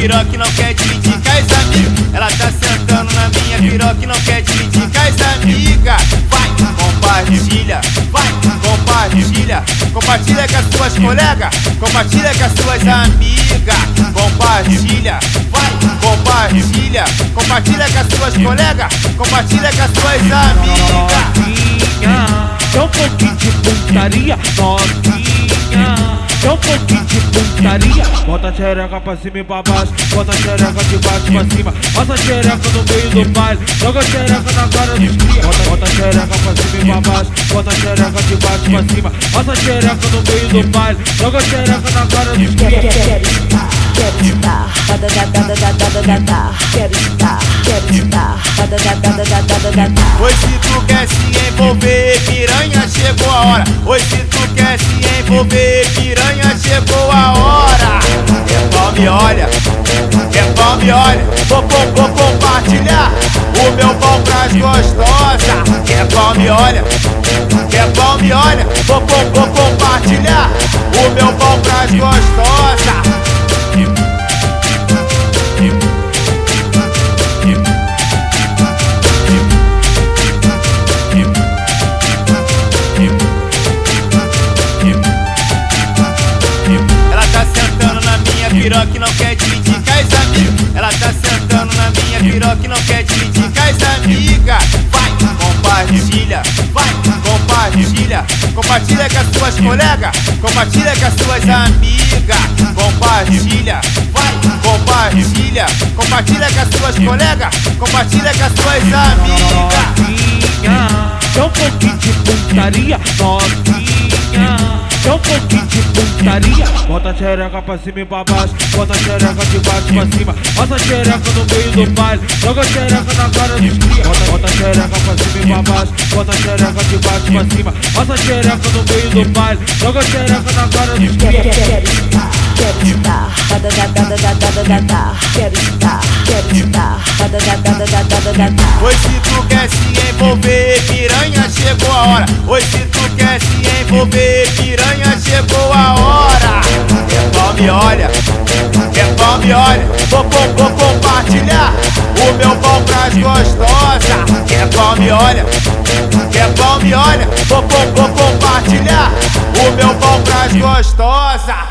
piroca e não quer te indicar as amigas. Ela tá sentando na minha piroca e não quer te indicar as amigas. Vai, compartilha, vai, compartilha. Compartilha com as suas colegas, compartilha com as suas amigas. Compartilha, vai, compartilha. Compartilha com as suas colegas, compartilha com as suas amigas. Novinha, é um pouquinho de putaria, novinha. Dá um pouquinho de putaria Bota a xereca pra cima e pra baixo Bota a xereca de baixo pra cima Passa a xereca no meio do baile Joga a xereca na cara dos cria Bota, bota a xereca pra cima e pra baixo Bota a xereca de baixo pra cima Passa a xereca no meio do baile Joga a xereca na cara dos cria da da da da da Pois se tu quer se envolver, piranha, chegou a hora. Pois se tu quer se envolver, piranha, chegou a hora. É pau me olha, é pau me olha. Vou, vou, vou compartilhar o meu pão pras gostosas. É pau me olha, é pau me olha. Vou, vou, vou compartilhar o meu pão pras gostosas piroca não quer dividir com as amigas. Ela tá sentando na minha piroca não quer com as amigas. Vai, compartilha, vai, compartilha. Compartilha com as suas colegas, compartilha com as suas amigas. Compartilha, vai, compartilha. Compartilha com as suas colegas, compartilha com as suas amigas. Dá um pouquinho de putaria Novinha só um pouquinho de putaria Bota a xereca pra cima e pra baixo Bota a xereca de baixo pra cima Bota a xereca no meio do baile Joga a xereca na cara dos cria Bota, bota a xereca pra cima e pra baixo Bota a xereca de baixo pra cima Bota a xereca no meio do baile Joga a xereca na cara dos cria Quero estar, dada dada dada dada dada Quero estar, quero estar, dada dada dada Hoje se tu quer se envolver, piranha, chegou a hora Hoje se tu quer se envolver, piranha chegou a hora. É pau me olha, é pau me olha. Vou, vou, vou compartilhar o meu pão pras gostosas. É pau me olha, é pau me olha. Vou, vou, vou compartilhar o meu pão pras gostosas.